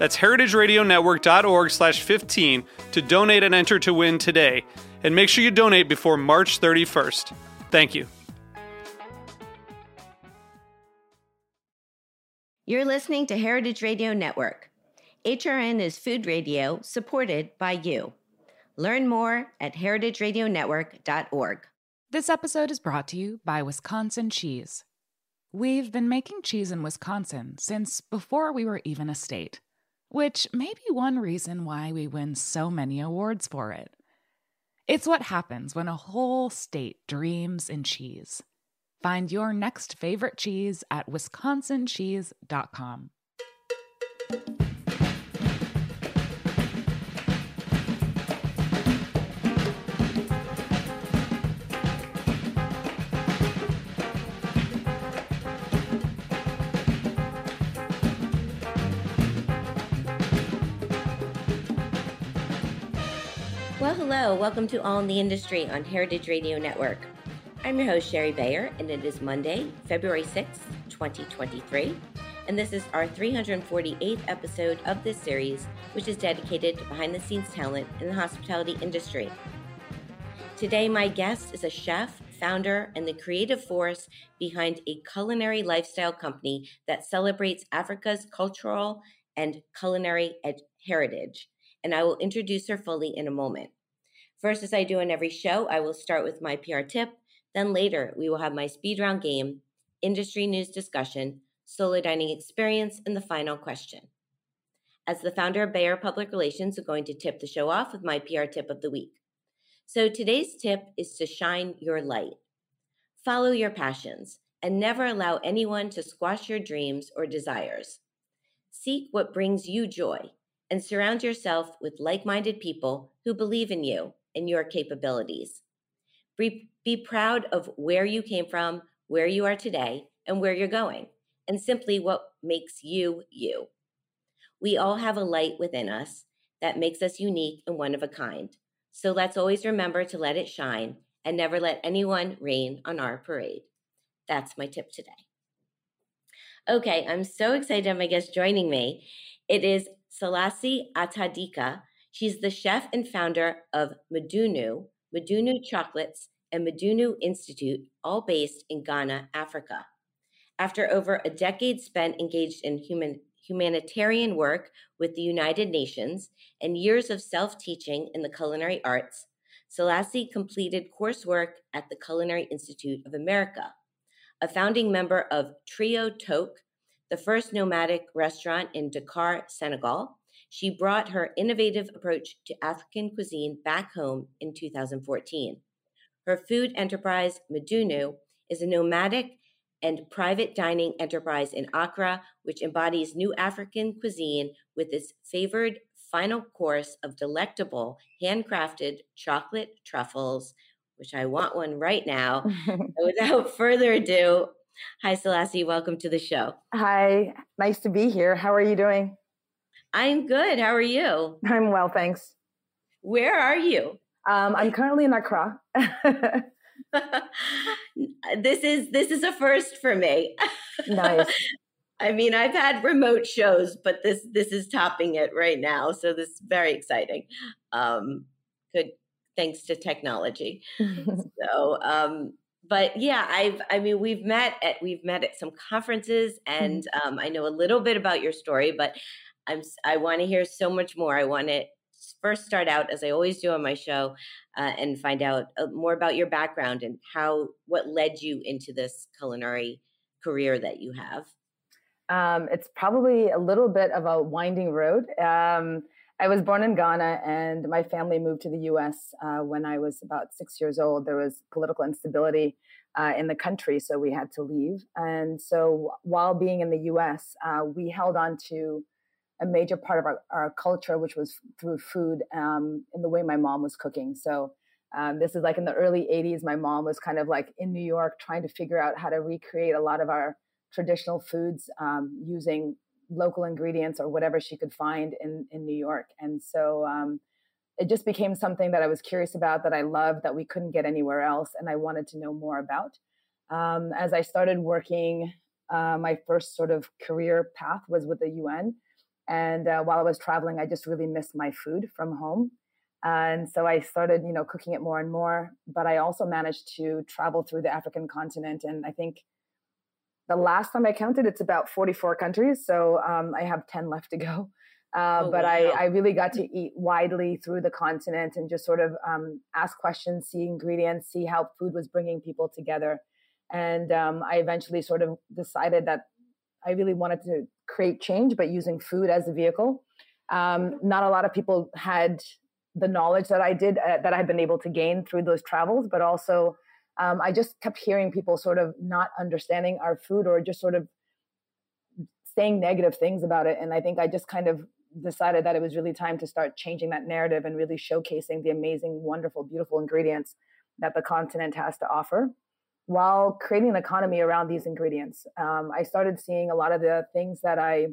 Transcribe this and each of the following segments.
That's heritageradionetwork.org slash 15 to donate and enter to win today. And make sure you donate before March 31st. Thank you. You're listening to Heritage Radio Network. HRN is food radio supported by you. Learn more at heritageradionetwork.org. This episode is brought to you by Wisconsin Cheese. We've been making cheese in Wisconsin since before we were even a state which may be one reason why we win so many awards for it. It's what happens when a whole state dreams in cheese. Find your next favorite cheese at wisconsincheese.com. hello. Welcome to All in the Industry on Heritage Radio Network. I'm your host, Shari Bayer, and it is Monday, February 6th, 2023. And this is our 348th episode of this series, which is dedicated to behind the scenes talent in the hospitality industry. Today, my guest is a chef, founder, and the creative force behind a culinary lifestyle company that celebrates Africa's cultural and culinary ed- heritage and I will introduce her fully in a moment. First, as I do in every show, I will start with my PR tip. Then later, we will have my speed round game, industry news discussion, solo dining experience, and the final question. As the founder of Bayer Public Relations, I'm going to tip the show off with my PR tip of the week. So today's tip is to shine your light. Follow your passions and never allow anyone to squash your dreams or desires. Seek what brings you joy and surround yourself with like minded people who believe in you and your capabilities. Be, be proud of where you came from, where you are today, and where you're going, and simply what makes you you. We all have a light within us that makes us unique and one of a kind. So let's always remember to let it shine and never let anyone rain on our parade. That's my tip today. Okay, I'm so excited to have my guest joining me. It is Selassie Atadika. She's the chef and founder of Midunu, Midunu Chocolates, and Midunu Institute, all based in Ghana, Africa. After over a decade spent engaged in human, humanitarian work with the United Nations and years of self teaching in the culinary arts, Selassie completed coursework at the Culinary Institute of America. A founding member of Trio Toque, the first nomadic restaurant in Dakar, Senegal. She brought her innovative approach to African cuisine back home in 2014. Her food enterprise, Midunu, is a nomadic and private dining enterprise in Accra, which embodies new African cuisine with its favored final course of delectable handcrafted chocolate truffles, which I want one right now. without further ado, Hi, Selassie. Welcome to the show. Hi, nice to be here. How are you doing? I'm good. How are you? I'm well, thanks. Where are you? Um, I'm currently in Accra. this is this is a first for me. Nice. I mean, I've had remote shows, but this this is topping it right now. So this is very exciting. Um, good, thanks to technology. so um, but yeah, I've I mean we've met at we've met at some conferences, and mm-hmm. um, I know a little bit about your story, but I'm I want to hear so much more. I want to first start out, as I always do on my show, uh, and find out uh, more about your background and how what led you into this culinary career that you have. Um, it's probably a little bit of a winding road. Um, I was born in Ghana, and my family moved to the U.S. Uh, when I was about six years old. There was political instability uh, in the country, so we had to leave. And so, while being in the U.S., uh, we held on to a major part of our, our culture, which was through food um, in the way my mom was cooking. So. Um, this is like in the early 80s. My mom was kind of like in New York trying to figure out how to recreate a lot of our traditional foods um, using local ingredients or whatever she could find in, in New York. And so um, it just became something that I was curious about, that I loved, that we couldn't get anywhere else, and I wanted to know more about. Um, as I started working, uh, my first sort of career path was with the UN. And uh, while I was traveling, I just really missed my food from home. And so I started, you know, cooking it more and more. But I also managed to travel through the African continent. And I think the last time I counted, it's about 44 countries. So um, I have 10 left to go. Uh, oh, but wow. I, I really got to eat widely through the continent and just sort of um, ask questions, see ingredients, see how food was bringing people together. And um, I eventually sort of decided that I really wanted to create change, but using food as a vehicle. Um, not a lot of people had the knowledge that I did, uh, that I've been able to gain through those travels, but also um, I just kept hearing people sort of not understanding our food or just sort of saying negative things about it. And I think I just kind of decided that it was really time to start changing that narrative and really showcasing the amazing, wonderful, beautiful ingredients that the continent has to offer while creating an economy around these ingredients. Um, I started seeing a lot of the things that I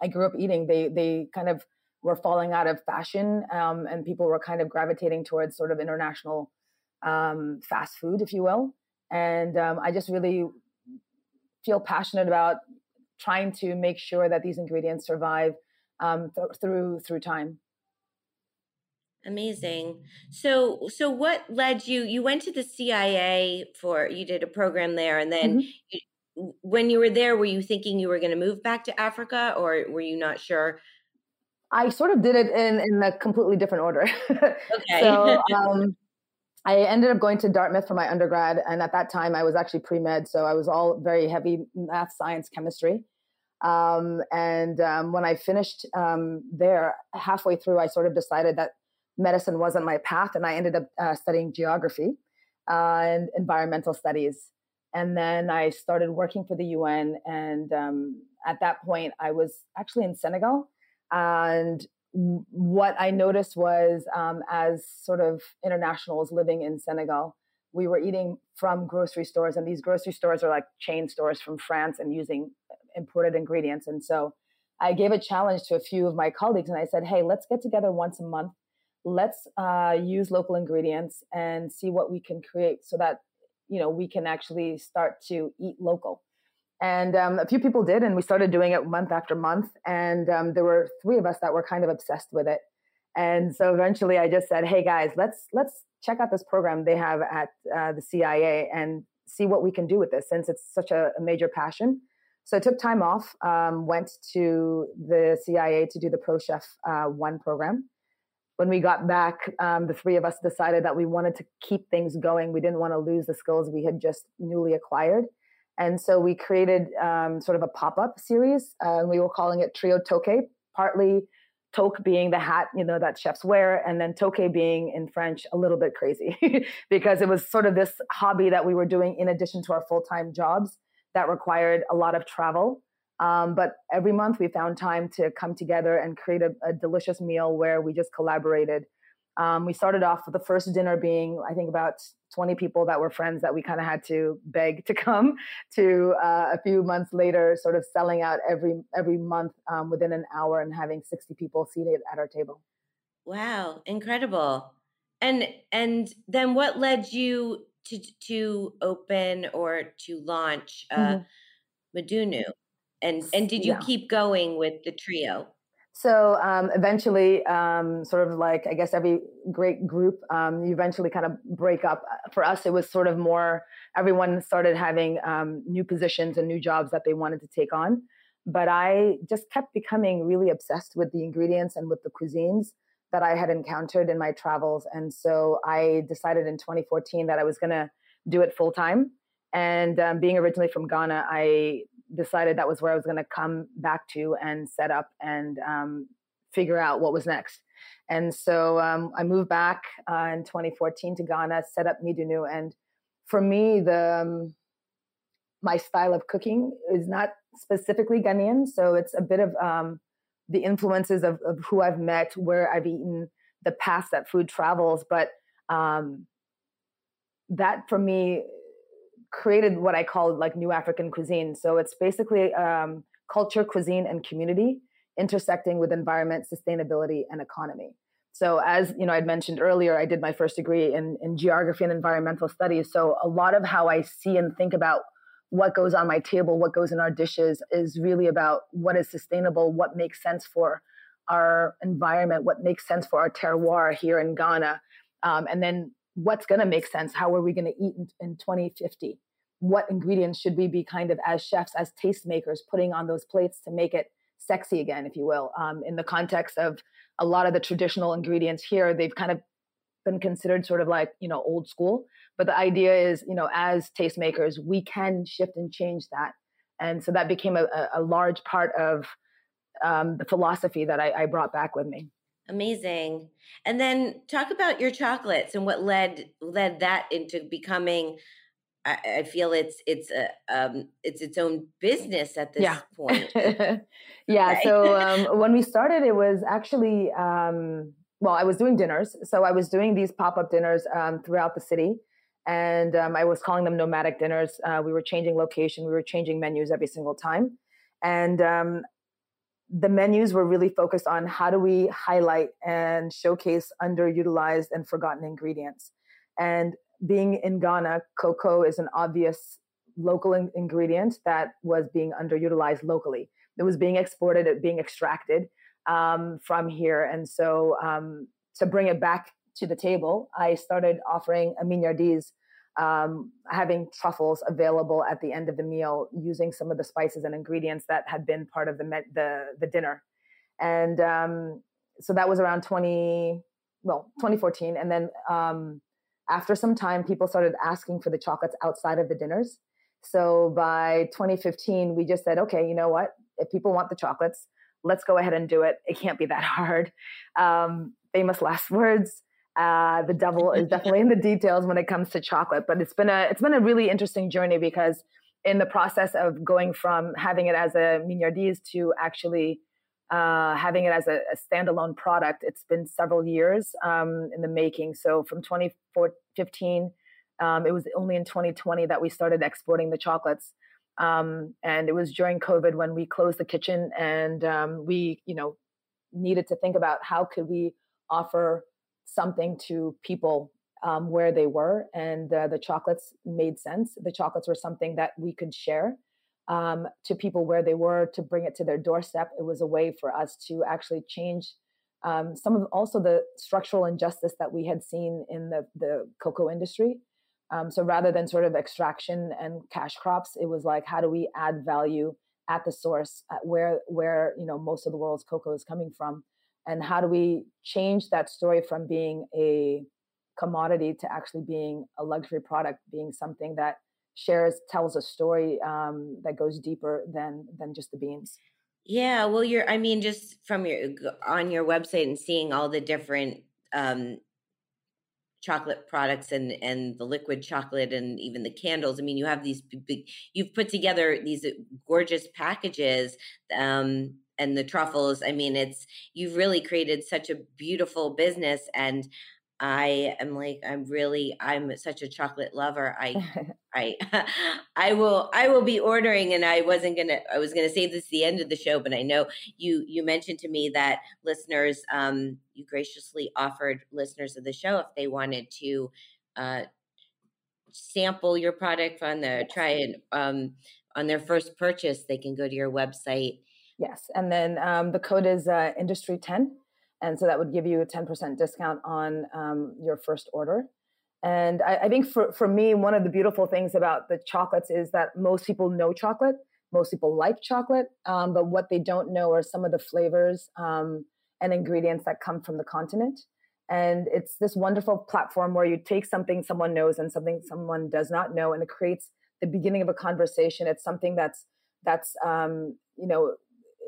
I grew up eating. They they kind of were falling out of fashion, um, and people were kind of gravitating towards sort of international um, fast food, if you will. And um, I just really feel passionate about trying to make sure that these ingredients survive um, th- through through time. Amazing. So, so what led you? You went to the CIA for you did a program there, and then mm-hmm. you, when you were there, were you thinking you were going to move back to Africa, or were you not sure? I sort of did it in in a completely different order. okay. so, um, I ended up going to Dartmouth for my undergrad. And at that time, I was actually pre med. So I was all very heavy math, science, chemistry. Um, and um, when I finished um, there, halfway through, I sort of decided that medicine wasn't my path. And I ended up uh, studying geography uh, and environmental studies. And then I started working for the UN. And um, at that point, I was actually in Senegal. And what I noticed was um, as sort of internationals living in Senegal, we were eating from grocery stores, and these grocery stores are like chain stores from France and using imported ingredients. And so I gave a challenge to a few of my colleagues, and I said, "Hey, let's get together once a month. Let's uh, use local ingredients and see what we can create, so that you know we can actually start to eat local." And um, a few people did, and we started doing it month after month. And um, there were three of us that were kind of obsessed with it. And so eventually, I just said, "Hey guys, let's let's check out this program they have at uh, the CIA and see what we can do with this, since it's such a, a major passion." So I took time off, um, went to the CIA to do the Pro Chef uh, One program. When we got back, um, the three of us decided that we wanted to keep things going. We didn't want to lose the skills we had just newly acquired. And so we created um, sort of a pop up series. Uh, we were calling it Trio Toque, partly toque being the hat, you know, that chefs wear, and then toque being in French a little bit crazy because it was sort of this hobby that we were doing in addition to our full time jobs that required a lot of travel. Um, but every month we found time to come together and create a, a delicious meal where we just collaborated um, we started off with the first dinner being, I think, about 20 people that were friends that we kind of had to beg to come. To uh, a few months later, sort of selling out every every month um, within an hour and having 60 people seated at our table. Wow, incredible! And and then what led you to to open or to launch uh, mm-hmm. Midunu? And and did you yeah. keep going with the trio? So um, eventually, um, sort of like I guess every great group, um, you eventually kind of break up. For us, it was sort of more everyone started having um, new positions and new jobs that they wanted to take on. But I just kept becoming really obsessed with the ingredients and with the cuisines that I had encountered in my travels. And so I decided in 2014 that I was going to do it full time. And um, being originally from Ghana, I decided that was where I was going to come back to and set up and um, figure out what was next. And so um, I moved back uh, in 2014 to Ghana, set up Midunu. And for me, the um, my style of cooking is not specifically Ghanaian. So it's a bit of um, the influences of, of, who I've met, where I've eaten, the paths that food travels. But um, that for me created what I call like new African cuisine. So it's basically um, culture, cuisine, and community intersecting with environment, sustainability, and economy. So as you know, I'd mentioned earlier, I did my first degree in, in geography and environmental studies. So a lot of how I see and think about what goes on my table, what goes in our dishes is really about what is sustainable, what makes sense for our environment, what makes sense for our terroir here in Ghana, um, and then what's going to make sense. How are we going to eat in, in 2050? What ingredients should we be kind of as chefs, as tastemakers, putting on those plates to make it sexy again, if you will, um, in the context of a lot of the traditional ingredients here, they've kind of been considered sort of like, you know, old school. But the idea is, you know, as tastemakers, we can shift and change that. And so that became a, a large part of um, the philosophy that I, I brought back with me. Amazing. And then talk about your chocolates and what led led that into becoming I, I feel it's it's a um, it's its own business at this yeah. point. yeah. So um, when we started, it was actually um, well, I was doing dinners. So I was doing these pop up dinners um, throughout the city, and um, I was calling them nomadic dinners. Uh, we were changing location, we were changing menus every single time, and um, the menus were really focused on how do we highlight and showcase underutilized and forgotten ingredients. And being in Ghana, cocoa is an obvious local in- ingredient that was being underutilized locally. It was being exported, it being extracted um, from here. And so um, to bring it back to the table, I started offering a um, having truffles available at the end of the meal using some of the spices and ingredients that had been part of the, the, the dinner. And um, so that was around 20, well, 2014. And then um, after some time, people started asking for the chocolates outside of the dinners. So by 2015, we just said, okay, you know what? If people want the chocolates, let's go ahead and do it. It can't be that hard. Um, famous last words. Uh, the devil is definitely in the details when it comes to chocolate, but it's been a it's been a really interesting journey because in the process of going from having it as a mignardise to actually uh, having it as a, a, standalone product. It's been several years um, in the making. So from 2015, um, it was only in 2020 that we started exporting the chocolates. Um, and it was during COVID when we closed the kitchen and um, we, you know, needed to think about how could we offer something to people um, where they were. And uh, the chocolates made sense. The chocolates were something that we could share um, to people where they were to bring it to their doorstep. It was a way for us to actually change um, some of also the structural injustice that we had seen in the, the cocoa industry. Um, so rather than sort of extraction and cash crops, it was like how do we add value at the source, at where where you know most of the world's cocoa is coming from, and how do we change that story from being a commodity to actually being a luxury product, being something that shares tells a story um, that goes deeper than than just the beans. Yeah, well, you're. I mean, just from your on your website and seeing all the different um, chocolate products and and the liquid chocolate and even the candles. I mean, you have these big. You've put together these gorgeous packages. Um, and the truffles i mean it's you've really created such a beautiful business and I am like I'm really I'm such a chocolate lover. I I I will I will be ordering and I wasn't going to I was going to save this the end of the show but I know you you mentioned to me that listeners um you graciously offered listeners of the show if they wanted to uh sample your product on the try it um on their first purchase they can go to your website. Yes, and then um the code is uh industry 10 and so that would give you a 10% discount on um, your first order. And I, I, think for, for me, one of the beautiful things about the chocolates is that most people know chocolate. Most people like chocolate, um, but what they don't know are some of the flavors um, and ingredients that come from the continent. And it's this wonderful platform where you take something someone knows and something someone does not know, and it creates the beginning of a conversation. It's something that's that's um, you know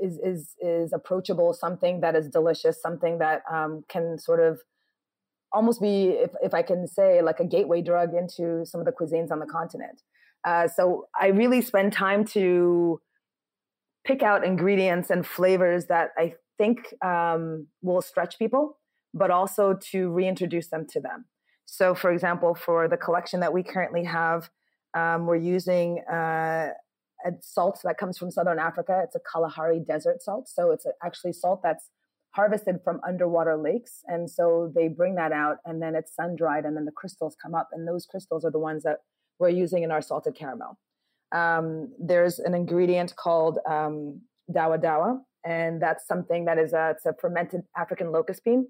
is is is approachable, something that is delicious, something that um, can sort of almost be, if if I can say, like a gateway drug into some of the cuisines on the continent. Uh, so I really spend time to pick out ingredients and flavors that I think um, will stretch people, but also to reintroduce them to them. So, for example, for the collection that we currently have, um, we're using uh, salt that comes from Southern Africa. It's a Kalahari desert salt. So, it's actually salt that's harvested from underwater lakes. And so they bring that out and then it's sun dried and then the crystals come up. And those crystals are the ones that we're using in our salted caramel. Um, there's an ingredient called um, dawa dawa, and that's something that is a, it's a fermented African locust bean.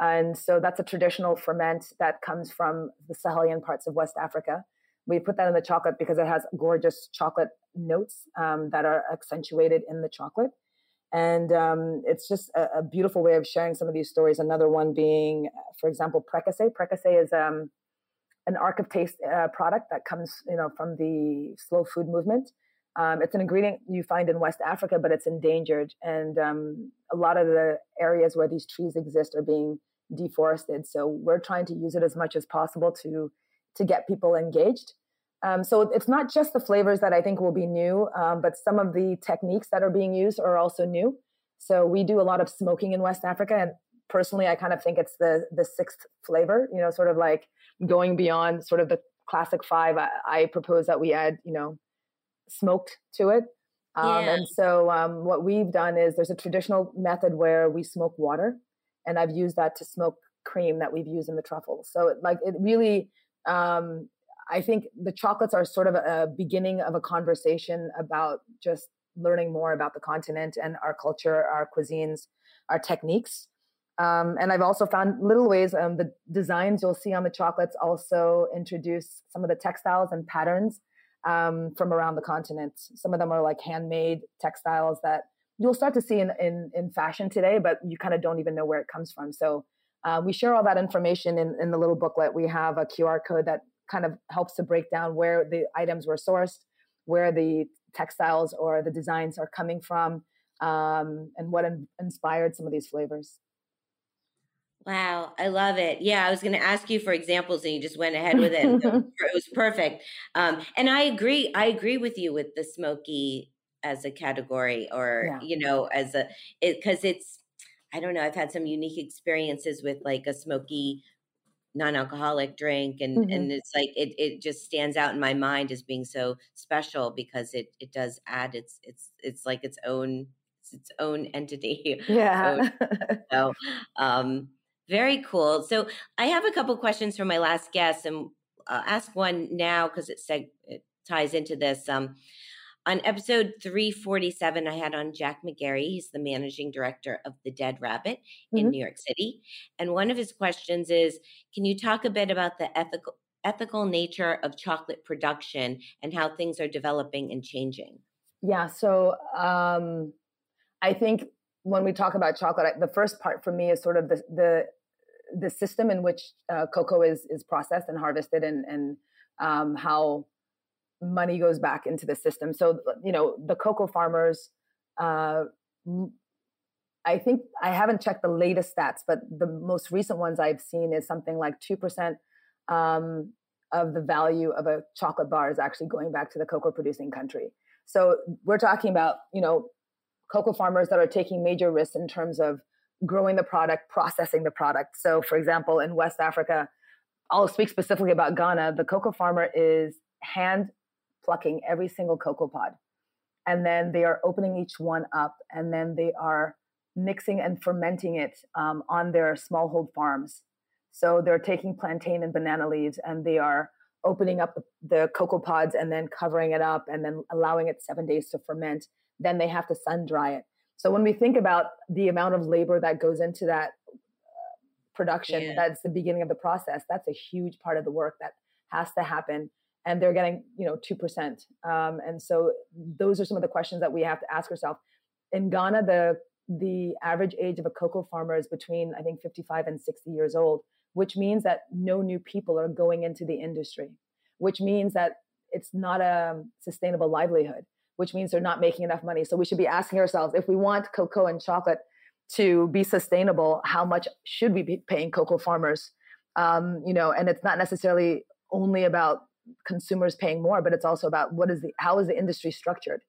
And so that's a traditional ferment that comes from the Sahelian parts of West Africa. We put that in the chocolate because it has gorgeous chocolate notes um, that are accentuated in the chocolate. And um, it's just a, a, beautiful way of sharing some of these stories. Another one being, for example, Prekese. Prekese is um, an Ark of Taste uh, product that comes, you know, from the slow food movement. Um, it's an ingredient you find in West Africa, but it's endangered, and um, a lot of the areas where these trees exist are being deforested. So we're trying to use it as much as possible to to get people engaged. Um, so it's not just the flavors that I think will be new, um, but some of the techniques that are being used are also new. So we do a lot of smoking in West Africa, and personally, I kind of think it's the the sixth flavor. You know, sort of like going beyond sort of the classic five. I, I propose that we add, you know, smoked to it. Um, yeah. And so um, what we've done is there's a traditional method where we smoke water, and I've used that to smoke cream that we've used in the truffles. So it, like it really, um, I think the chocolates are sort of a, beginning of a conversation about just learning more about the continent and our culture, our cuisines, our techniques. Um, and I've also found little ways, um, the designs you'll see on the chocolates also introduce some of the textiles and patterns um, from around the continent. Some of them are like handmade textiles that you'll start to see in, in, in fashion today, but you kind of don't even know where it comes from. So uh, we share all that information in, in the little booklet. We have a QR code that kind of helps to break down where the items were sourced, where the textiles or the designs are coming from, um, and what in- inspired some of these flavors. Wow, I love it. Yeah, I was going to ask you for examples, and you just went ahead with it. it was perfect. Um, and I agree. I agree with you with the smoky as a category, or yeah. you know, as a because it, it's. I don't know. I've had some unique experiences with like a smoky non-alcoholic drink and mm-hmm. and it's like it it just stands out in my mind as being so special because it it does add its it's it's like its own it's its own entity yeah so um very cool. So I have a couple questions for my last guest, and I'll ask one now because it, seg- it ties into this. Um, on episode 347, I had on Jack McGarry. He's the managing director of The Dead Rabbit mm-hmm. in New York City. And one of his questions is Can you talk a bit about the ethical, ethical nature of chocolate production and how things are developing and changing? Yeah. So um, I think when we talk about chocolate, the first part for me is sort of the the, the system in which uh, cocoa is is processed and harvested, and and um, how money goes back into the system. So you know, the cocoa farmers. Uh, I think I haven't checked the latest stats, but the most recent ones I've seen is something like two percent um, of the value of a chocolate bar is actually going back to the cocoa producing country. So we're talking about you know cocoa farmers that are taking major risks in terms of growing the product, processing the product. So, for example, in West Africa, I'll speak specifically about Ghana. The cocoa farmer is hand plucking every single cocoa pod. And then they are opening each one up and then they are mixing and fermenting it um, on their smallhold farms. So they're taking plantain and banana leaves and they are opening up the, cocoa pods and then covering it up and then allowing it seven days to ferment then they have to sun dry it. So when we think about the amount of labor that goes into that uh, production, yeah. that's the beginning of the process. That's a huge part of the work that has to happen. And they're getting, you know, 2%. Um, and so those are some of the questions that we have to ask ourselves. In Ghana, the the average age of a cocoa farmer is between I think 55 and 60 years old, which means that no new people are going into the industry, which means that it's not a sustainable livelihood, which means they're not making enough money. So we should be asking ourselves if we want cocoa and chocolate to be sustainable, how much should we be paying cocoa farmers? Um, you know, and it's not necessarily only about consumers paying more, but it's also about what is the how is the industry structured?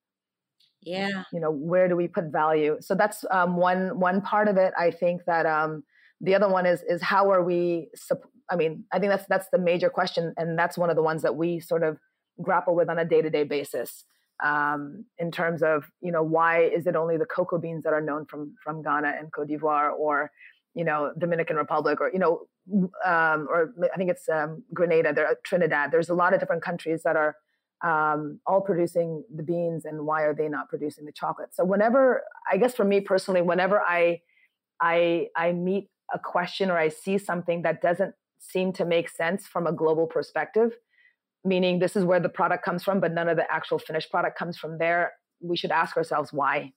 Yeah. You know, where do we put value? So that's um, one one part of it. I think that um, the other one is is how are we? I mean, I think that's that's the major question, and that's one of the ones that we sort of grapple with on a day to day basis. Um, in terms of you know why is it only the cocoa beans that are known from from Ghana and Cote d'Ivoire or you know Dominican Republic or you know um, or I think it's um, Grenada, there, Trinidad. There's a lot of different countries that are um, all producing the beans, and why are they not producing the chocolate? So whenever, I guess for me personally, whenever I I I meet a question or I see something that doesn't seem to make sense from a global perspective, meaning this is where the product comes from, but none of the actual finished product comes from there, we should ask ourselves why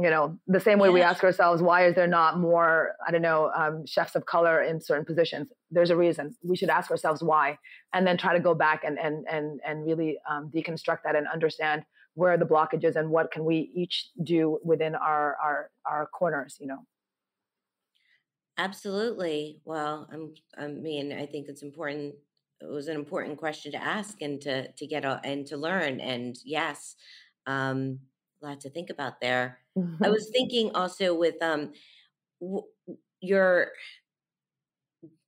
you know the same way we ask ourselves why is there not more i don't know um, chefs of color in certain positions? There's a reason. We should ask ourselves why and then try to go back and and and, and really um, deconstruct that and understand where are the blockages and what can we each do within our our our corners you know? Absolutely. Well I'm, i mean i think it's important it was an important question to ask and to to get and to learn and yes um a lot to think about there Mm-hmm. I was thinking also with um w- your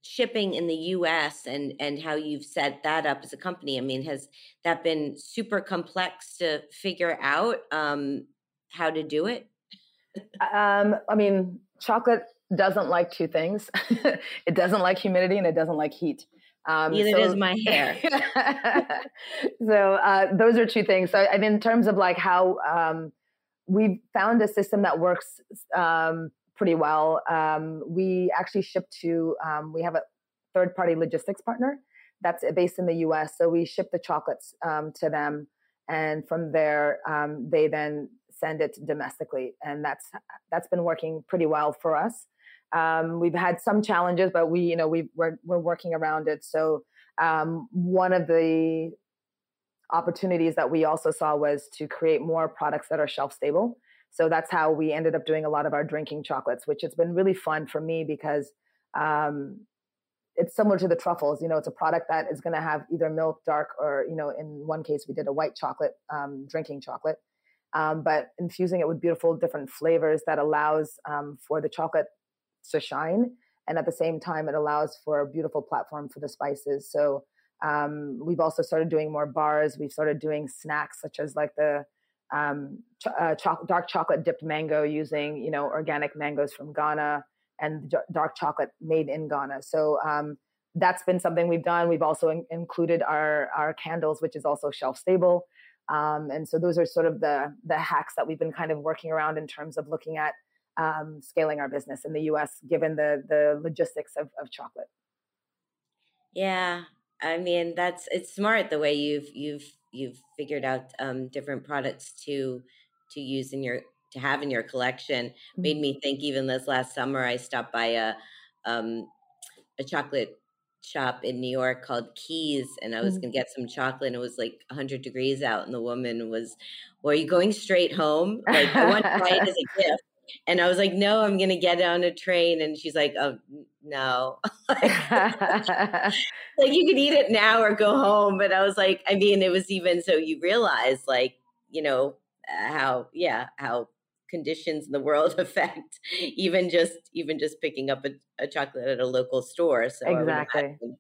shipping in the US and and how you've set that up as a company. I mean, has that been super complex to figure out um how to do it? um I mean, chocolate doesn't like two things. it doesn't like humidity and it doesn't like heat. Um, Neither so, does my hair. so uh, those are two things. So, and in terms of like how um, we found a system that works um, pretty well. Um, we actually ship to, um, we have a third party logistics partner that's based in the US. So we ship the chocolates um, to them. And from there, um, they then send it domestically. And that's, that's been working pretty well for us. Um, we've had some challenges, but we, you know, we we're, we're working around it. So one of the opportunities that we also saw was to create more products that are shelf stable. So that's how we ended up doing a lot of our drinking chocolates, which has been really fun for me because um, it's similar to the truffles. You know, it's a product that is going to have either milk, dark, or you know, in one case we did a white chocolate um, drinking chocolate, um, but infusing it with beautiful different flavors that allows um, for the chocolate to shine, and at the same time it allows for a beautiful platform for the spices. So um, we've also started doing more bars. We've started doing snacks such as like the um, ch- uh, cho- dark chocolate dipped mango using you know organic mangoes from Ghana and dark chocolate made in Ghana. So um, that's been something we've done. We've also in- included our our candles, which is also shelf stable. Um, and so those are sort of the the hacks that we've been kind of working around in terms of looking at um, scaling our business in the U.S. given the the logistics of, of chocolate. Yeah, I mean, that's it's smart the way you've you've you've figured out um, different products to to use in your to have in your collection. Mm-hmm. Made me think. Even this last summer, I stopped by a um, a chocolate shop in New York called Kee's, and I was mm-hmm. gonna get some chocolate. and It was like 100 degrees out, and the woman was, "Well, are you going straight home? Like I want to buy it as a gift." And I was like, no, I'm going to get on a train. And she's like, oh, no. like, you can eat it now or go home. But I was like, I mean, it was even so you realize, like, you know, how, yeah, how conditions in the world affect even just even just picking up a, a chocolate at a local store so exactly imagine,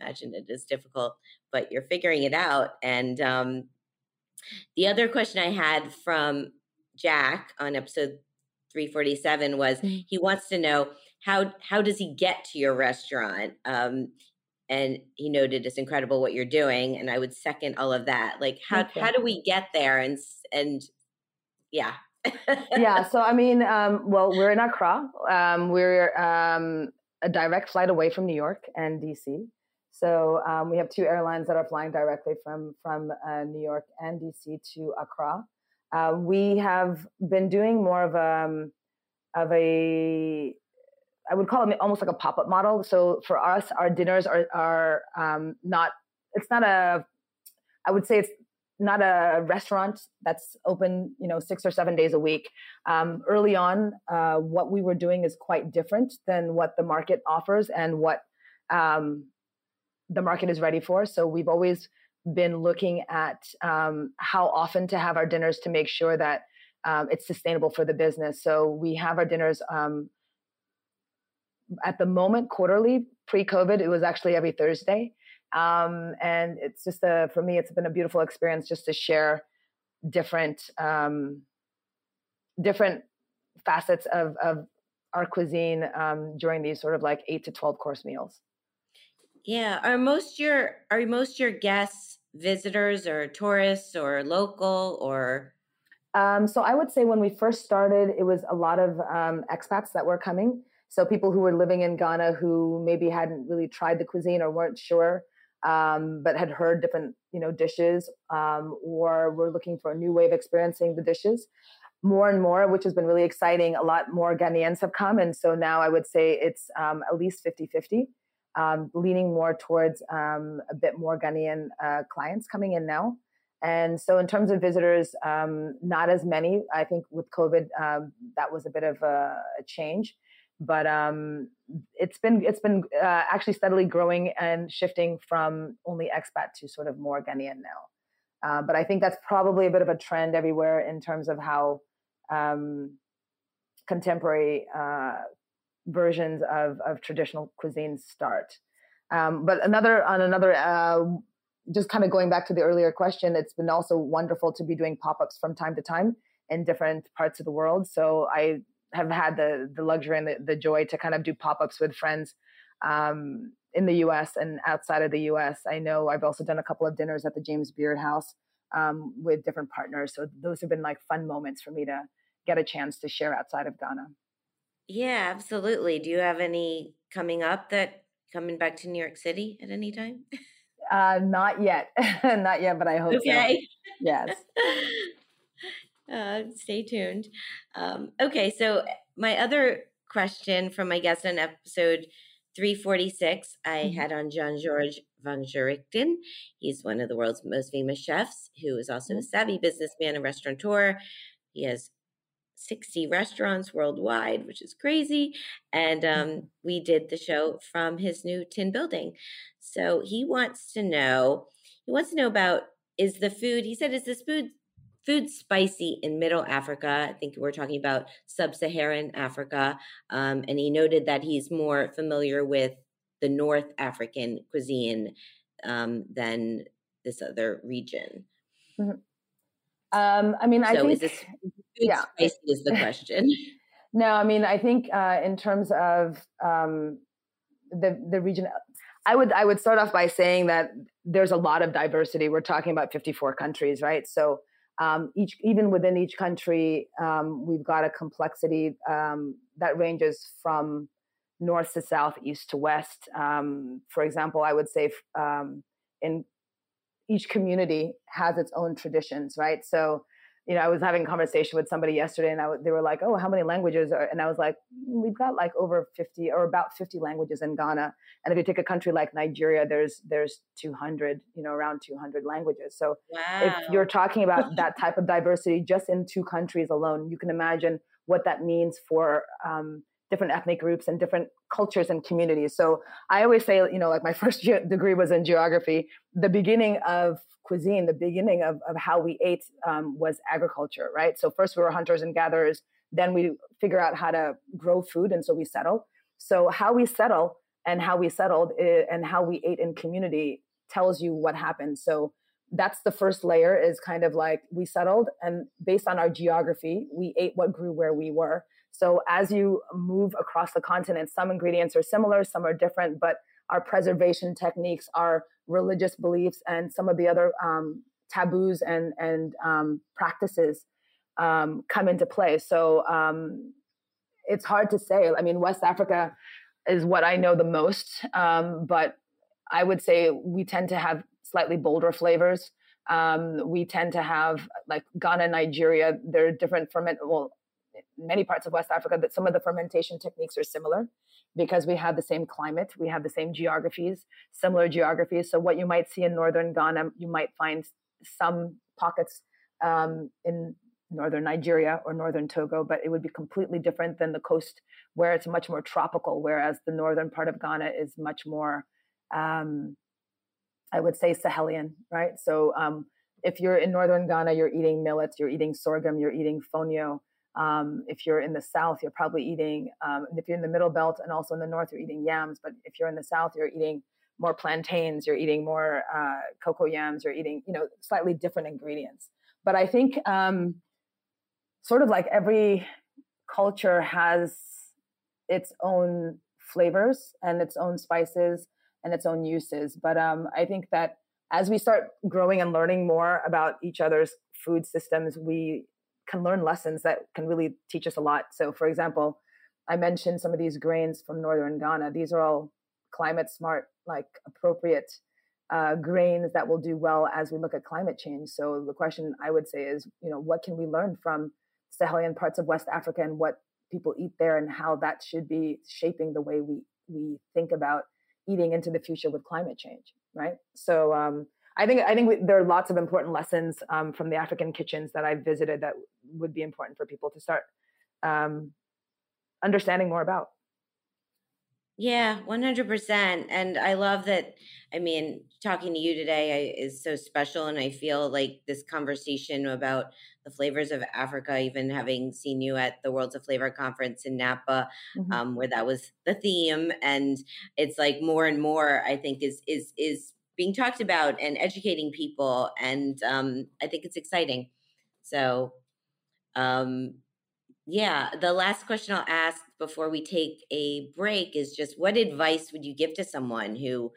imagine, it is difficult but you're figuring it out and um, the other question i had from jack on episode 347 was mm-hmm. he wants to know how how does he get to your restaurant? Um, and he noted it's incredible what you're doing and i would second all of that. Like how okay. how do we get there? And and yeah. Yeah so i mean um, well we're in accra. Um, we're um, a direct flight away from new york and dc so um, we have two airlines that are flying directly from from uh, new york and dc to accra Uh, we have been doing more of a um, of a I would call it almost like a pop up model. So for us, our dinners are are um, not. It's not a. I would say it's not a restaurant that's open, you know, six or seven days a week. Um, early on, uh, what we were doing is quite different than what the market offers and what um, the market is ready for. So we've always been looking at um, how often to have our dinners to make sure that um, it's sustainable for the business. So we have our dinners um, at the moment quarterly. Pre-COVID, it was actually every Thursday, um, and it's just a for me, it's been a beautiful experience just to share different um, different facets of of our cuisine um, during these sort of like eight to twelve course meals. Yeah, are most your are most your guests visitors or tourists or local or um, so I would say when we first started, it was a lot of um, expats that were coming. So people who were living in Ghana who maybe hadn't really tried the cuisine or weren't sure, um, but had heard different you know dishes, um, or were looking for a new way of experiencing the dishes. More and more, which has been really exciting, a lot more Ghanaians have come. And so now I would say it's um, at least 50 50, um, leaning more towards a bit more Ghanaian uh, clients coming in now. And so, in terms of visitors, um, not as many. I think with COVID, um, that was a bit of a, a change, but um, it's been it's been uh, actually steadily growing and shifting from only expat to sort of more Ghanaian now. Uh, but I think that's probably a bit of a trend everywhere in terms of how um, contemporary uh, versions of, of traditional cuisines start. Um, but another on another uh, just kind of going back to the earlier question, it's been also wonderful to be doing pop ups from time to time in different parts of the world. So I have had the the luxury and the, the joy to kind of do pop ups with friends um, in the U.S. and outside of the U.S. I know I've also done a couple of dinners at the James Beard House um, with different partners. So those have been like fun moments for me to get a chance to share outside of Ghana. Yeah, absolutely. Do you have any coming up that coming back to New York City at any time? Uh, not yet, not yet, but I hope okay. so. Yes. uh, stay tuned. Um, okay, so my other question from my guest on episode 346, I mm-hmm. had on Jean George van Gerichten. He's one of the world's most famous chefs, who is also mm-hmm. a savvy businessman and restaurateur. He has 60 restaurants worldwide, which is crazy. And um, mm-hmm. we did the show from his new tin building. So he wants to know, he wants to know about is the food, he said, is this food food spicy in middle africa i think we're talking about sub-saharan africa um, and he noted that he's more familiar with the north african cuisine um, than this other region mm-hmm. um, i mean i so think is this yeah. spicy is the question no i mean i think uh, in terms of um, the the region I would I would start off by saying that there's a lot of diversity. We're talking about 54 countries, right? So um, each even within each country, um, we've got a complexity um, that ranges from north to south, east to west. Um, for example, I would say um, in each community has its own traditions, right? So you know, I was having a conversation with somebody yesterday, and they were like, "Oh, how many languages?" Are, and I was like, mm, "We've got like over fifty or about fifty languages in Ghana." And if you take a country like Nigeria, there's there's two hundred, you know, around two hundred languages. So wow. if you're talking about that type of diversity just in two countries alone, you can imagine what that means for um, different ethnic groups and different cultures and communities. So I always say, you know, like my first degree was in geography. The beginning of cuisine, the beginning of, of how we ate um, was agriculture, right? So first we were hunters and gatherers, then we figure out how to grow food, and so we settle. So how we settle and how we settled eh, and how we ate in community tells you what happened. So that's the first layer is kind of like we settled and based on our geography, we ate what grew where we were. So as you move across the continent, some ingredients are similar, some are different, but our preservation techniques, our religious beliefs, and some of the other um, taboos and and um, practices um, come into play. So um, it's hard to say. I mean, West Africa is what I know the most, um, but I would say we tend to have slightly bolder flavors. Um, we tend to have like Ghana, Nigeria. There are different ferment. Well, many parts of West Africa that some of the fermentation techniques are similar because we have the same climate, we have the same geographies, similar geographies. So what you might see in northern Ghana, you might find some pockets um, in northern Nigeria or northern Togo, but it would be completely different than the coast where it's much more tropical, whereas the northern part of Ghana is much more, um, I would say, Sahelian, right? So um, if you're in northern Ghana, you're eating millet, you're eating sorghum, you're eating fonio. Um, if you're in the south, you're probably eating, um, if you're in the middle belt and also in the north, you're eating yams. But if you're in the south, you're eating more plantains, you're eating more uh, cocoa yams, you're eating, you know, slightly different ingredients. But I think um, sort of like every culture has its own flavors and its own spices and its own uses. But um, I think that as we start growing and learning more about each other's food systems, we can learn lessons that can really teach us a lot. So, for example, I mentioned some of these grains from northern Ghana. These are all climate smart, like appropriate uh, grains that will do well as we look at climate change. So, the question I would say is, you know, what can we learn from Sahelian parts of West Africa and what people eat there, and how that should be shaping the way we we think about eating into the future with climate change, right? So, um, I think I think we, there are lots of important lessons um, from the African kitchens that I've visited that would be important for people to start um, understanding more about. Yeah, 100%. And I love that. I mean, talking to you today is so special. And I feel like this conversation about the flavors of Africa, even having seen you at the Worlds of Flavor conference in Napa, mm-hmm. um, where that was the theme. And it's like more and more, I think, is, is, is being talked about and educating people. And um, I think it's exciting. So, um, yeah, the last question I'll ask before we take a break is just what advice would you give to someone who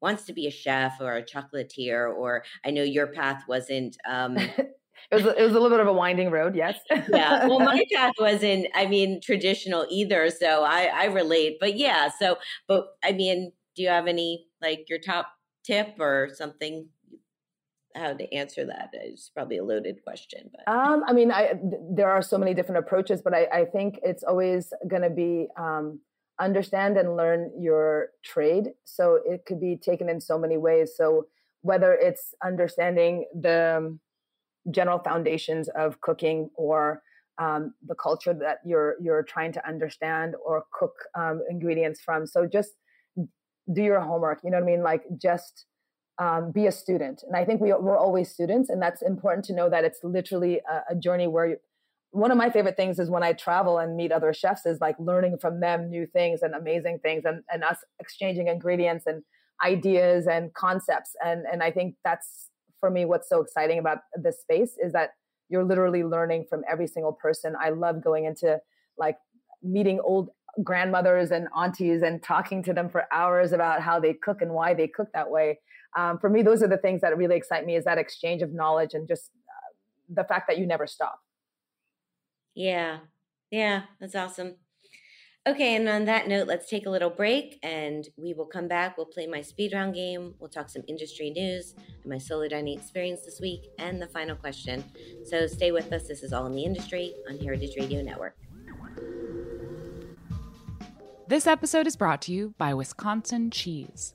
wants to be a chef or a chocolatier? Or I know your path wasn't. Um, it was it was a little bit of a winding road, yes. yeah. Well, my path wasn't. I mean, traditional either, so I I relate. But yeah, so but I mean, do you have any like your top tip or something how to answer that it's probably a loaded question but um, i mean I, th- there are so many different approaches but i, I think it's always going to be um, understand and learn your trade. So it could be taken in so many ways. So whether it's understanding the general foundations of cooking or um, the culture that you're you're trying to understand or cook um, ingredients from. So just do your homework you know what i mean? Like just um, be a student. And i think we, we're always students and that's important to know that it's literally a, a journey where you, one of my favorite things is when i travel and meet other chefs is like learning from them new things and amazing things and, and us exchanging ingredients and ideas and concepts. And and i think that's for me what's so exciting about this space is that you're literally learning from every single person. I love going into like meeting old grandmothers and aunties and talking to them for hours about how they cook and why they cook that way. Um, for me, those are the things that really excite me is that exchange of knowledge and just uh, the fact that you never stop. Yeah. Yeah. That's awesome. Okay, and on that note, let's take a little break and we will come back. We'll play my speed round game. We'll talk some industry news and my solo dining experience this week and the final question. So stay with us. This is All in the Industry on Heritage Radio Network. This episode is brought to you by Wisconsin Cheese.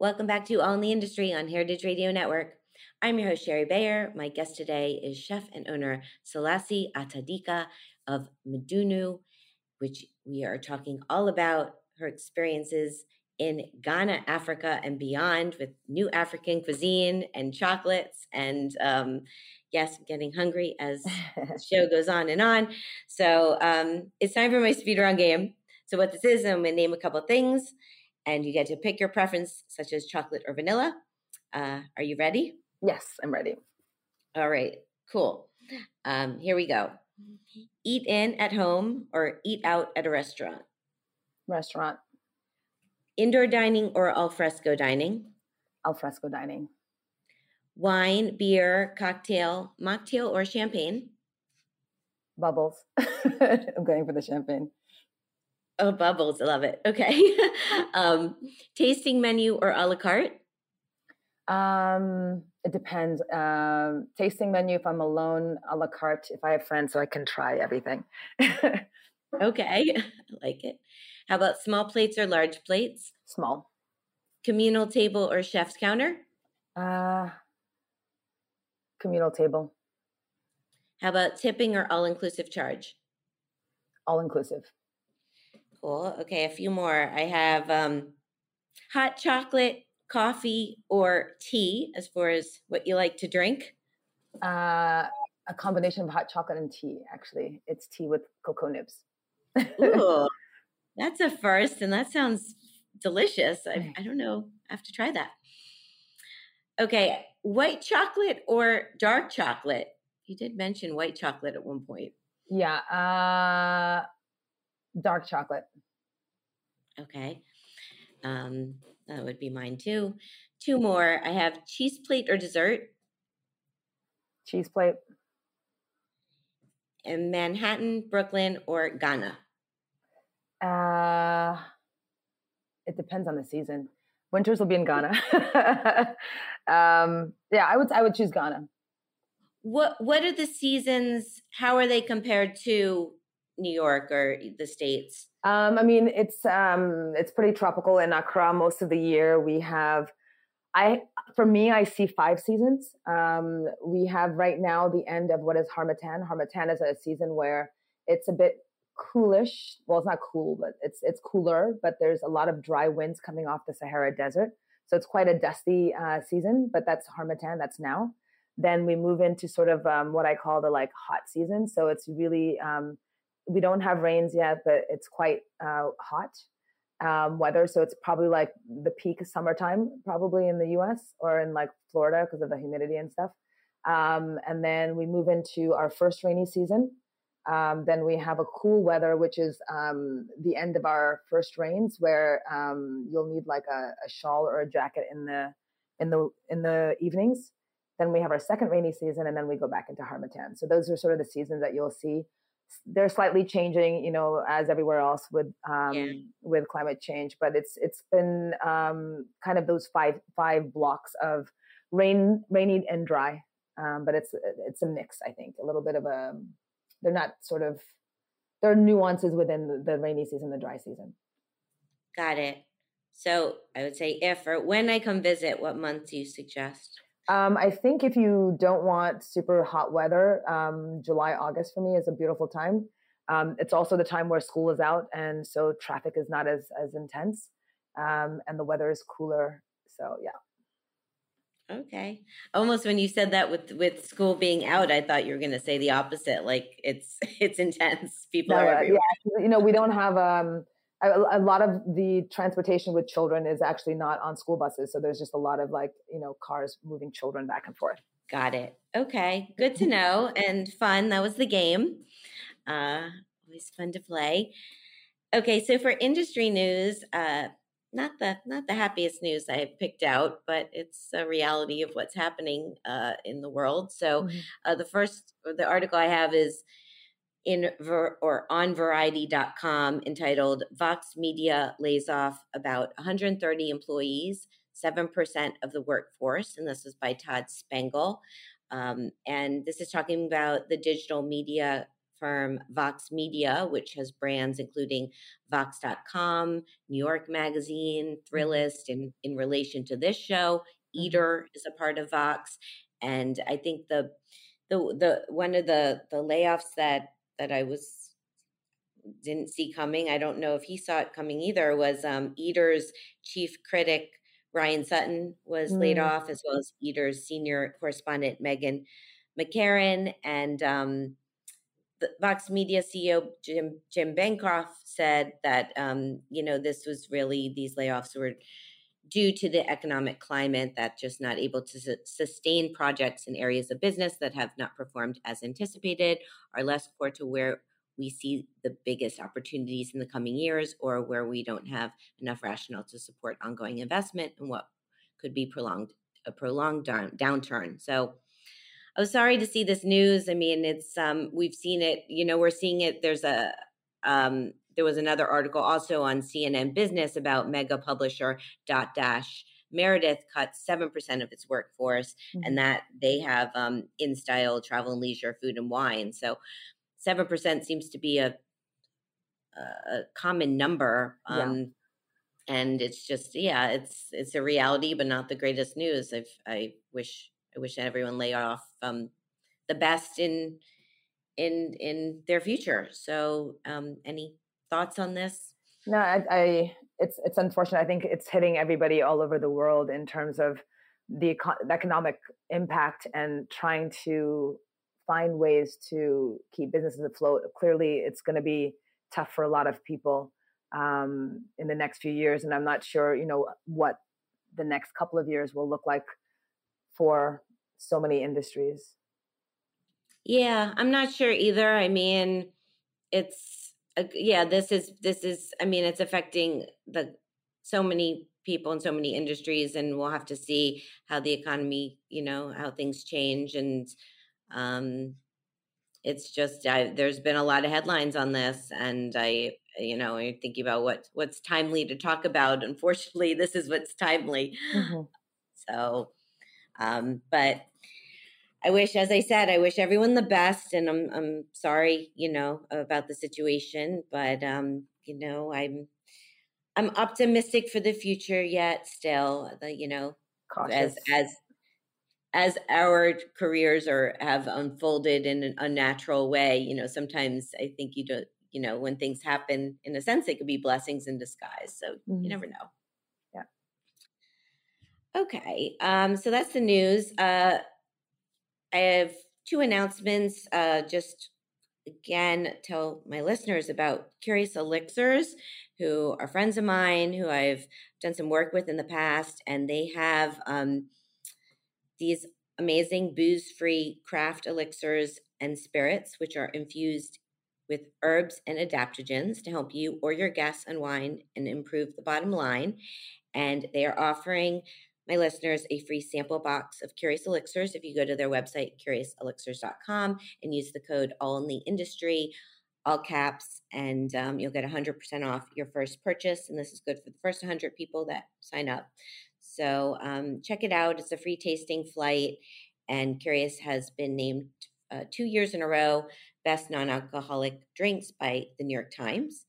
Welcome back to All in the Industry on Heritage Radio Network. I'm your host, Shari Bayer. My guest today is chef and owner Selassie Atadika of Midunu, which we are talking all about her experiences in Ghana, Africa, and beyond with new African cuisine and chocolates. And um, yes, I'm getting hungry as the show goes on and on. So um, it's time for my speed round game. So what this is, I'm going to name a couple things, and you get to pick your preference, such as chocolate or vanilla. Uh, are you ready? Yes, I'm ready. All right, cool. Um, here we go. Eat in at home or eat out at a restaurant? Restaurant. Indoor dining or al fresco dining? Al fresco dining. Wine, beer, cocktail, mocktail, or champagne? Bubbles. I'm going for the champagne. Oh, bubbles. I love it. Okay. um, tasting menu or a la carte? Um, it depends. Um, tasting menu if I'm alone, a la carte if I have friends, so I can try everything. okay, I like it. How about small plates or large plates? Small. Communal table or chef's counter? Uh, communal table. How about tipping or all inclusive charge? All inclusive. Cool. Okay, a few more. I have um, hot chocolate, coffee, or tea as far as what you like to drink. Uh, a combination of hot chocolate and tea, actually. It's tea with cocoa nibs. Ooh, that's a first, and that sounds delicious. I, I don't know. I have to try that. Okay, white chocolate or dark chocolate? You did mention white chocolate at one point. Yeah, uh, dark chocolate. Okay. Um, that would be mine too. Two more. I have cheese plate or dessert. Cheese plate. In Manhattan, Brooklyn, or Ghana. Uh, it depends on the season. Winters will be in Ghana. um, yeah, I would I would choose Ghana. What What are the seasons? How are they compared to New York or the states? Um, I mean, it's um, it's pretty tropical in Accra most of the year. We have, I for me, I see five seasons. Um, we have right now the end of what is Harmattan. Harmattan is a season where it's a bit coolish. Well, it's not cool, but it's it's cooler. But there's a lot of dry winds coming off the Sahara Desert, so it's quite a dusty uh, season. But that's Harmattan. That's now. Then we move into sort of um, what I call the like hot season. So it's really um, we don't have rains yet, but it's quite uh, hot um, weather. So it's probably like the peak summertime, probably in the US or in like Florida because of the humidity and stuff. Um, and then we move into our first rainy season. Um, then we have a cool weather, which is um, the end of our first rains, where um, you'll need like a, a shawl or a jacket in the in the in the evenings. Then we have our second rainy season, and then we go back into Harmattan. So those are sort of the seasons that you'll see they're slightly changing, you know, as everywhere else with um, yeah. with climate change. But it's it's been um, kind of those five five blocks of rain, rainy and dry. Um, but it's it's a mix, I think, a little bit of a. They're not sort of there are nuances within the, the rainy season, the dry season. Got it. So I would say if or when I come visit, what month do you suggest? Um, I think if you don't want super hot weather, um, July, August for me is a beautiful time. Um, it's also the time where school is out, and so traffic is not as as intense, um, and the weather is cooler. So yeah. Okay. Almost when you said that with with school being out, I thought you were going to say the opposite. Like it's it's intense. People no, are everywhere. Yeah, you know, we don't have um a, a, lot of the transportation with children is actually not on school buses. So there's just a lot of like, you know, cars moving children back and forth. Got it. Okay. Good to know and fun. That was the game. Uh, always fun to play. Okay. So for industry news, uh, not the not the happiest news I picked out, but it's a reality of what's happening uh, in the world. So, mm-hmm. uh, the first the article I have is in or on variety.com entitled Vox Media lays off about 130 employees, 7% of the workforce. And this is by Todd Spangel. Um, and this is talking about the digital media firm Vox Media, which has brands including Vox.com, New York Magazine, mm-hmm. Thrillist, and in relation to this show, mm-hmm. Eater is a part of Vox, and I think the the the one of the the layoffs that that I was didn't see coming. I don't know if he saw it coming either. Was um, Eater's chief critic Ryan Sutton was mm. laid off, as well as Eater's senior correspondent Meghan McCarron and um, the Vox Media CEO Jim Jim Bancroft said that um, you know this was really these layoffs were due to the economic climate that just not able to su- sustain projects in areas of business that have not performed as anticipated, are less core to where we see the biggest opportunities in the coming years, or where we don't have enough rationale to support ongoing investment and what could be prolonged a prolonged down, downturn. So I was sorry to see this news. I mean, it's um, we've seen it. You know, we're seeing it. There's a um, there was another article also on CNN Business about mega publisher Dotdash. Meredith cut 7% of its workforce, mm-hmm. and that they have um, in style, travel and leisure, food and wine. So 7% seems to be a, a common number. Um, yeah. And it's just, yeah, it's it's a reality, but not the greatest news. i I wish I wish everyone lay off um, the best in in in their future. So, um, any thoughts on this? No, I, I, it's it's unfortunate. I think it's hitting everybody all over the world in terms of the, the economic impact and trying to find ways to keep businesses afloat. Clearly, it's going to be tough for a lot of people um, in the next few years, and I'm not sure, you know, what the next couple of years will look like for so many industries. Yeah, I'm not sure either. I mean, it's uh, yeah, this is this is I mean, it's affecting the so many people in so many industries and we'll have to see how the economy, you know, how things change and um it's just I, there's been a lot of headlines on this and i you know i'm thinking about what what's timely to talk about unfortunately this is what's timely mm-hmm. so um but I wish, as I said, I wish everyone the best, and I'm I'm sorry, you know, about the situation, but um, you know, I'm I'm optimistic for the future. Yet, still, the you know, Cautious. as as as our careers are have unfolded in an unnatural way, you know, sometimes I think you don't, you know, when things happen, in a sense, it could be blessings in disguise. So mm-hmm. you never know. Yeah. Okay. Um, so that's the news. Uh, I have two announcements. Uh, just again, tell my listeners about Curious Elixirs, who are friends of mine who I've done some work with in the past, and they have um, these amazing booze free craft elixirs and spirits, which are infused with herbs and adaptogens to help you or your guests unwind and improve the bottom line. And they are offering my listeners a free sample box of Curious Elixirs if you go to their website, curiouselixirs.com, and use the code All in the Industry, all caps, and um, you'll get 100% off your first purchase. And this is good for the first 100 people that sign up. So um, check it out. It's a free tasting flight, and Curious has been named uh, two years in a row best non alcoholic drinks by the New York Times.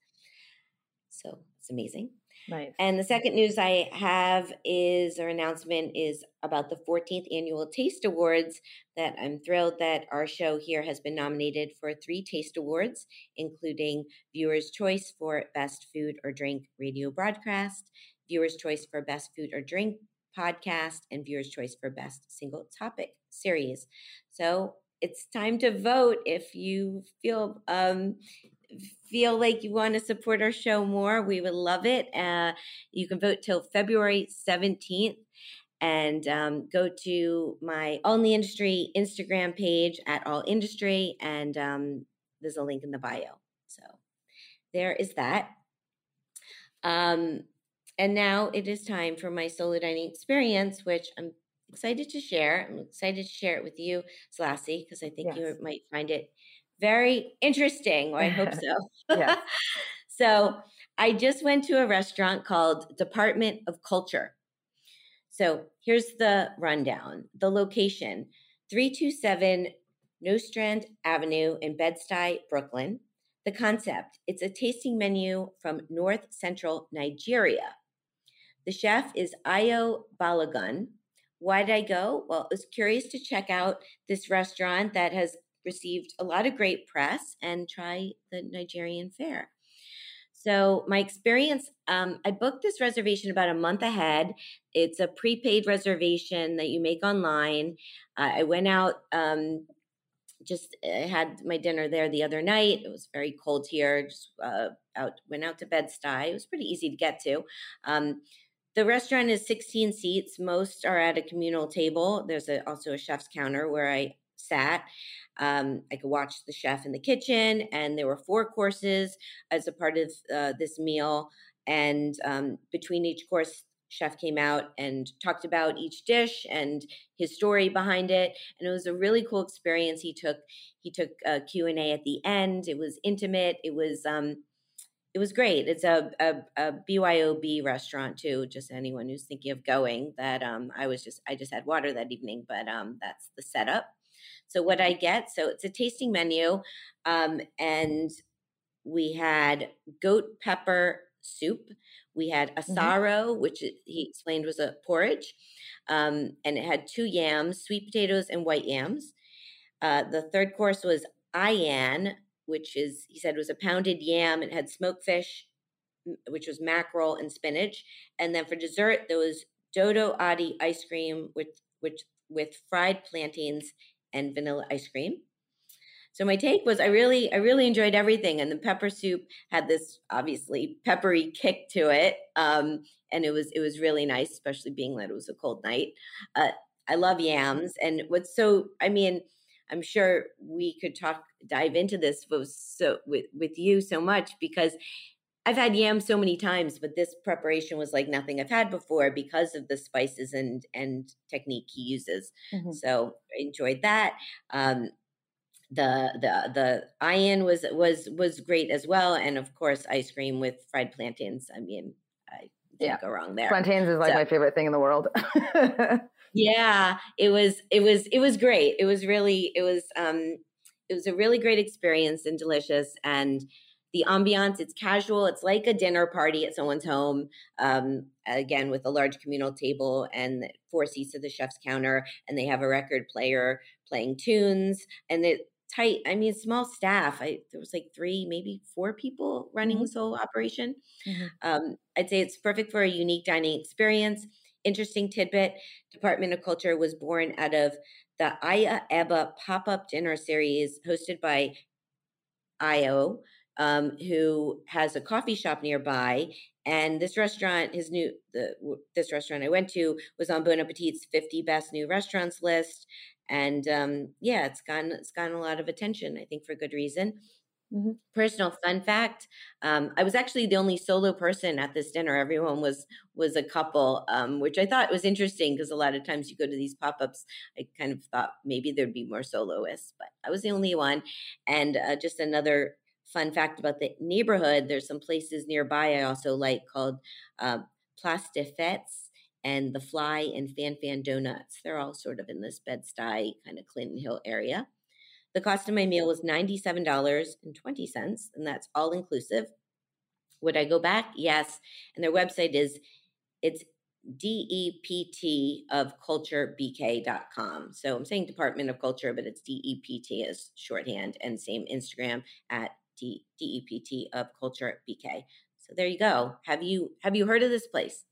So it's amazing. Nice. And the second news I have is or announcement is about the 14th annual Taste Awards that I'm thrilled that our show here has been nominated for three Taste Awards, including Viewers' Choice for Best Food or Drink Radio Broadcast, Viewers' Choice for Best Food or Drink Podcast, and Viewers' Choice for Best Single Topic Series. So it's time to vote if you feel um, feel like you want to support our show more, we would love it. Uh, you can vote till February 17th and um, go to my All in the Industry Instagram page at All Industry, and um, there's a link in the bio. So there is that. Um, and now it is time for my solo dining experience, which I'm excited to share. I'm excited to share it with you, Selassie, because I think yes. you might find it very interesting. Or I hope so. yeah. so I just went to a restaurant called Department of Culture. So here's the rundown. The location 327 Nostrand Avenue in Bed-Stuy, Brooklyn. The concept it's a tasting menu from North Central Nigeria. The chef is Ayo Balogun. why did I go? Well, I was curious to check out this restaurant that has received a lot of great press and try the Nigerian fare. So my experience, um, I booked this reservation about a month ahead. It's a prepaid reservation that you make online. Uh, I went out, um, just I had my dinner there the other night. It was very cold here. Just uh, out, went out to Bed Stuy. It was pretty easy to get to. Um, the restaurant is 16 seats. Most are at a communal table. There's a, also a chef's counter where I sat. Um, I could watch the chef in the kitchen, and there were four courses as a part of uh, this meal. And um, between each course, chef came out and talked about each dish and his story behind it and it was a really cool experience he took he took a q&a at the end it was intimate it was um, it was great. It's a, a, a, BYOB restaurant too. Just anyone who's thinking of going. That um, I was just I just had water that evening, but um, that's the setup. So what I get? So it's a tasting menu, um, and we had goat pepper soup. We had asaro, mm-hmm. which he explained was a porridge, um, and it had two yams, sweet potatoes, and white yams. Uh, the third course was ayan, which is he said was a pounded yam. It had smoked fish, which was mackerel and spinach, and then for dessert there was dodo adi ice cream with which with fried plantains and vanilla ice cream. So my take was I really I really enjoyed everything, and the pepper soup had this obviously peppery kick to it, um, and it was it was really nice, especially being that it was a cold night. Uh, I love yams, and what's so I mean I'm sure we could talk dive into this with so with with you so much because I've had yams so many times, but this preparation was like nothing I've had before because of the spices and and technique he uses. Mm-hmm. So I enjoyed that. Um, the the the ayan was was was great as well, and of course ice cream with fried plantains. I mean, I didn't yeah. go wrong there. Plantains is like so, my favorite thing in the world. yeah it was it was it was great it was really it was um it was a really great experience and delicious and the ambiance it's casual it's like a dinner party at someone's home um, again with a large communal table and four seats at the chef's counter and they have a record player playing tunes and it tight i mean small staff I, there was like three maybe four people running mm-hmm. this whole operation mm-hmm. um, i'd say it's perfect for a unique dining experience interesting tidbit Department of Culture was born out of the Aya Eba pop up dinner series hosted by Ayo, um, who has a coffee shop nearby. And this restaurant, his new, the this restaurant I went to was on Bon Appetit's 50 best new restaurants list. And um, yeah, it's gotten it's gotten a lot of attention, I think, for good reason. Mm-hmm. Personal fun fact: um, I was actually the only solo person at this dinner. Everyone was was a couple, um, which I thought was interesting because a lot of times you go to these pop ups. I kind of thought maybe there'd be more soloists, but I was the only one. And uh, just another fun fact about the neighborhood: there's some places nearby I also like called uh, Place des Fêtes and the Fly and Fan Fan Donuts. They're all sort of in this Bed Stuy kind of Clinton Hill area. The cost of my meal was $97.20, and that's all inclusive. Would I go back? Yes. And their website is it's DEPT of culturebk.com. So I'm saying Department of Culture, but it's DEPT as shorthand and same Instagram at DEPT of culture BK. So there you go. Have you have you heard of this place?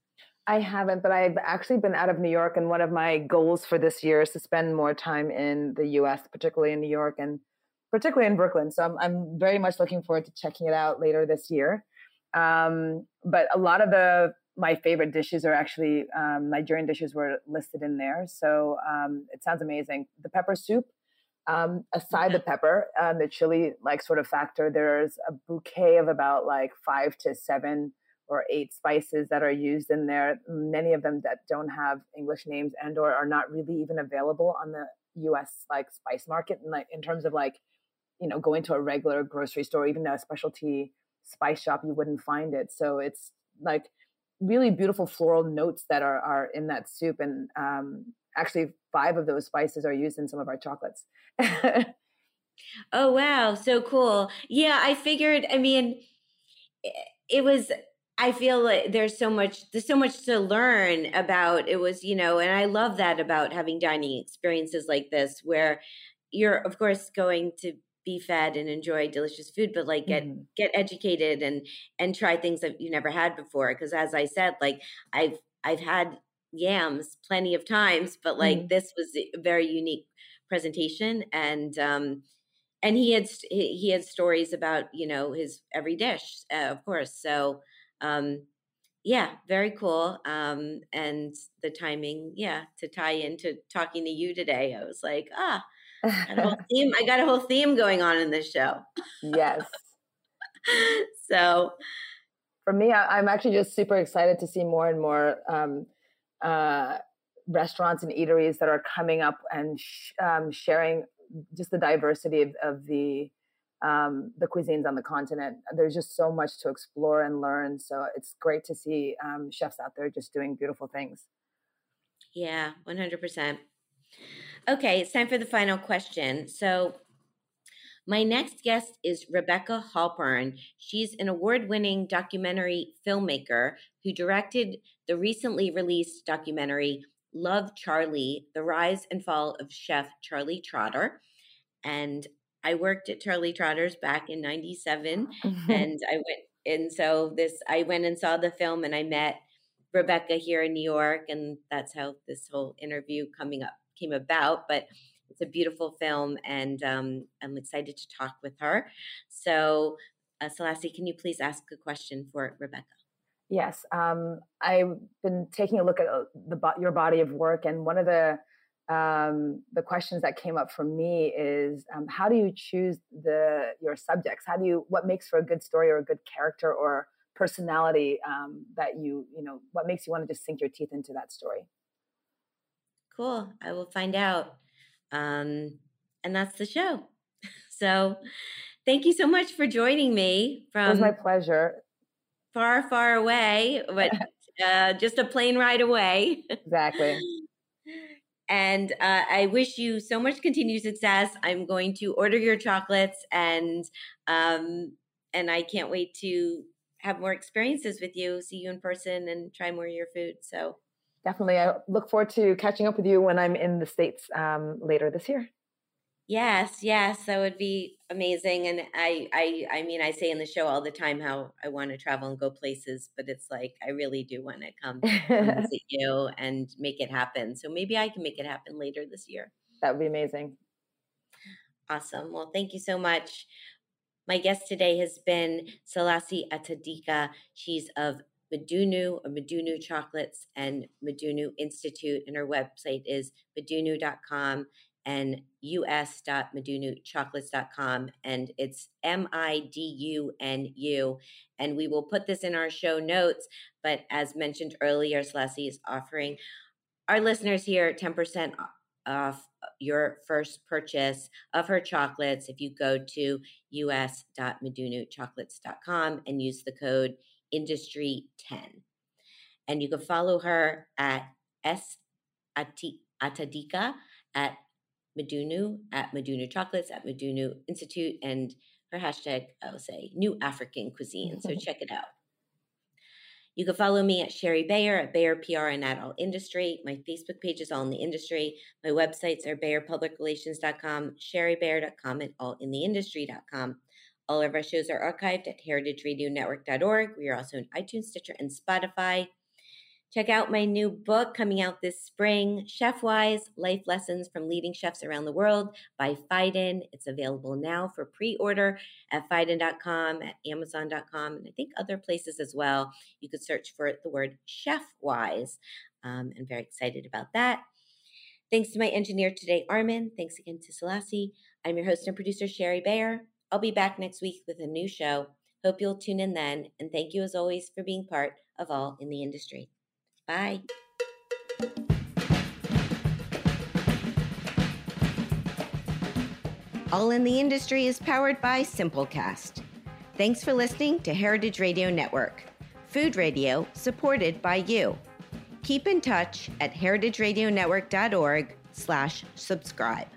I haven't, but I've actually been out of New York, and one of my goals for this year is to spend more time in the U.S., particularly in New York and particularly in Brooklyn. So I'm, I'm very much looking forward to checking it out later this year. Um, but a lot of the my favorite dishes are actually um, Nigerian dishes were listed in there. So um, it sounds amazing. The pepper soup, um, aside the pepper, um, the chili like sort of factor, there's a bouquet of about like five to seven or eight spices that are used in there. Many of them that don't have english names and or are not really even available on the us like spice market. And like in terms of like you know going to a regular grocery store even a specialty spice shop you wouldn't find it. So it's like really beautiful floral notes that are are in that soup and um actually five of those spices are used in some of our chocolates. Oh wow so cool. Yeah i figured i mean it was I feel like there's so much there's so much to learn about it was, you know, and I love that about having dining experiences like this where you're of course going to be fed and enjoy delicious food but like get mm-hmm. get educated and and try things that you never had before because as I said like I've I've had yams plenty of times but like mm-hmm. this was a very unique presentation and um and he had he had stories about you know his every dish uh, of course so um, yeah, very cool. Um, and the timing, yeah, to tie into talking to you today, I was like, ah, got a whole theme. I got a whole theme going on in this show. Yes. so, for me, I, am actually just super excited to see more and more um, uh, restaurants and eateries that are coming up and sh- um, sharing just the diversity of, of the um, the cuisines on the continent. There's just so much to explore and learn. So it's great to see um, chefs out there just doing beautiful things. Yeah, 100%. Okay, it's time for the final question. So, my next guest is Rebecca Halpern. She's an award winning documentary filmmaker who directed the recently released documentary Love Charlie The Rise and Fall of Chef Charlie Trotter. And I worked at Charlie Trotter's back in 97 mm-hmm. and I went and so this I went and saw the film and I met Rebecca here in New York and that's how this whole interview coming up came about but it's a beautiful film and um, I'm excited to talk with her. So uh, Selassie, can you please ask a question for Rebecca? Yes, um, I've been taking a look at uh, the your body of work, and one of the um, the questions that came up for me is um, how do you choose the your subjects how do you what makes for a good story or a good character or personality um, that you you know what makes you want to just sink your teeth into that story cool i will find out um, and that's the show so thank you so much for joining me from it was my pleasure far far away but uh, just a plane ride away exactly And uh, I wish you so much continued success. I'm going to order your chocolates, and um, and I can't wait to have more experiences with you, see you in person, and try more of your food. So definitely, I look forward to catching up with you when I'm in the states um, later this year. Yes, yes, that would be amazing. And I, I, I mean, I say in the show all the time how I want to travel and go places, but it's like I really do want to come visit you and make it happen. So maybe I can make it happen later this year. That would be amazing. Awesome. Well, thank you so much. My guest today has been Selassie Atadika. She's of Midunu or Midunu Chocolates and Midunu Institute, and her website is midunu.com and us.midunuchocolates.com. And it's M I D U N U. And we will put this in our show notes. But as mentioned earlier, Selassie is offering our listeners here 10% off your first purchase of her chocolates if you go to us.midunuchocolates.com and use the code industry10 and you can follow her at s atadika at Midunu at Midunu Chocolates at Midunu Institute and her hashtag, I will say, New African Cuisine. So check it out. You can follow me at Shari Bayer at Bayer PR and at All Industry. My Facebook page is All in the Industry. My websites are BayerPublicRelations.com, ShariBayer.com, and AllInTheIndustry.com. All of our shows are archived at HeritageRadioNetwork.org. We are also on iTunes, Stitcher, and Spotify. Check out my new book coming out this spring, Chef Wise Life Lessons from Leading Chefs Around the World by Phaidon. It's available now for pre order at Phaidon.com, at Amazon.com, and I think other places as well. You could search for the word Chef Wise. Um, I'm very excited about that. Thanks to my engineer today, Armin. Thanks again to Selassie. I'm your host and producer, Shari Bayer. I'll be back next week with a new show. Hope you'll tune in then. And thank you, as always, for being part of All in the Industry. Bye. All in the Industry is powered by Simplecast. Thanks for listening to Heritage Radio Network, food radio supported by you. Keep in touch at heritageradionetwork.org slash subscribe.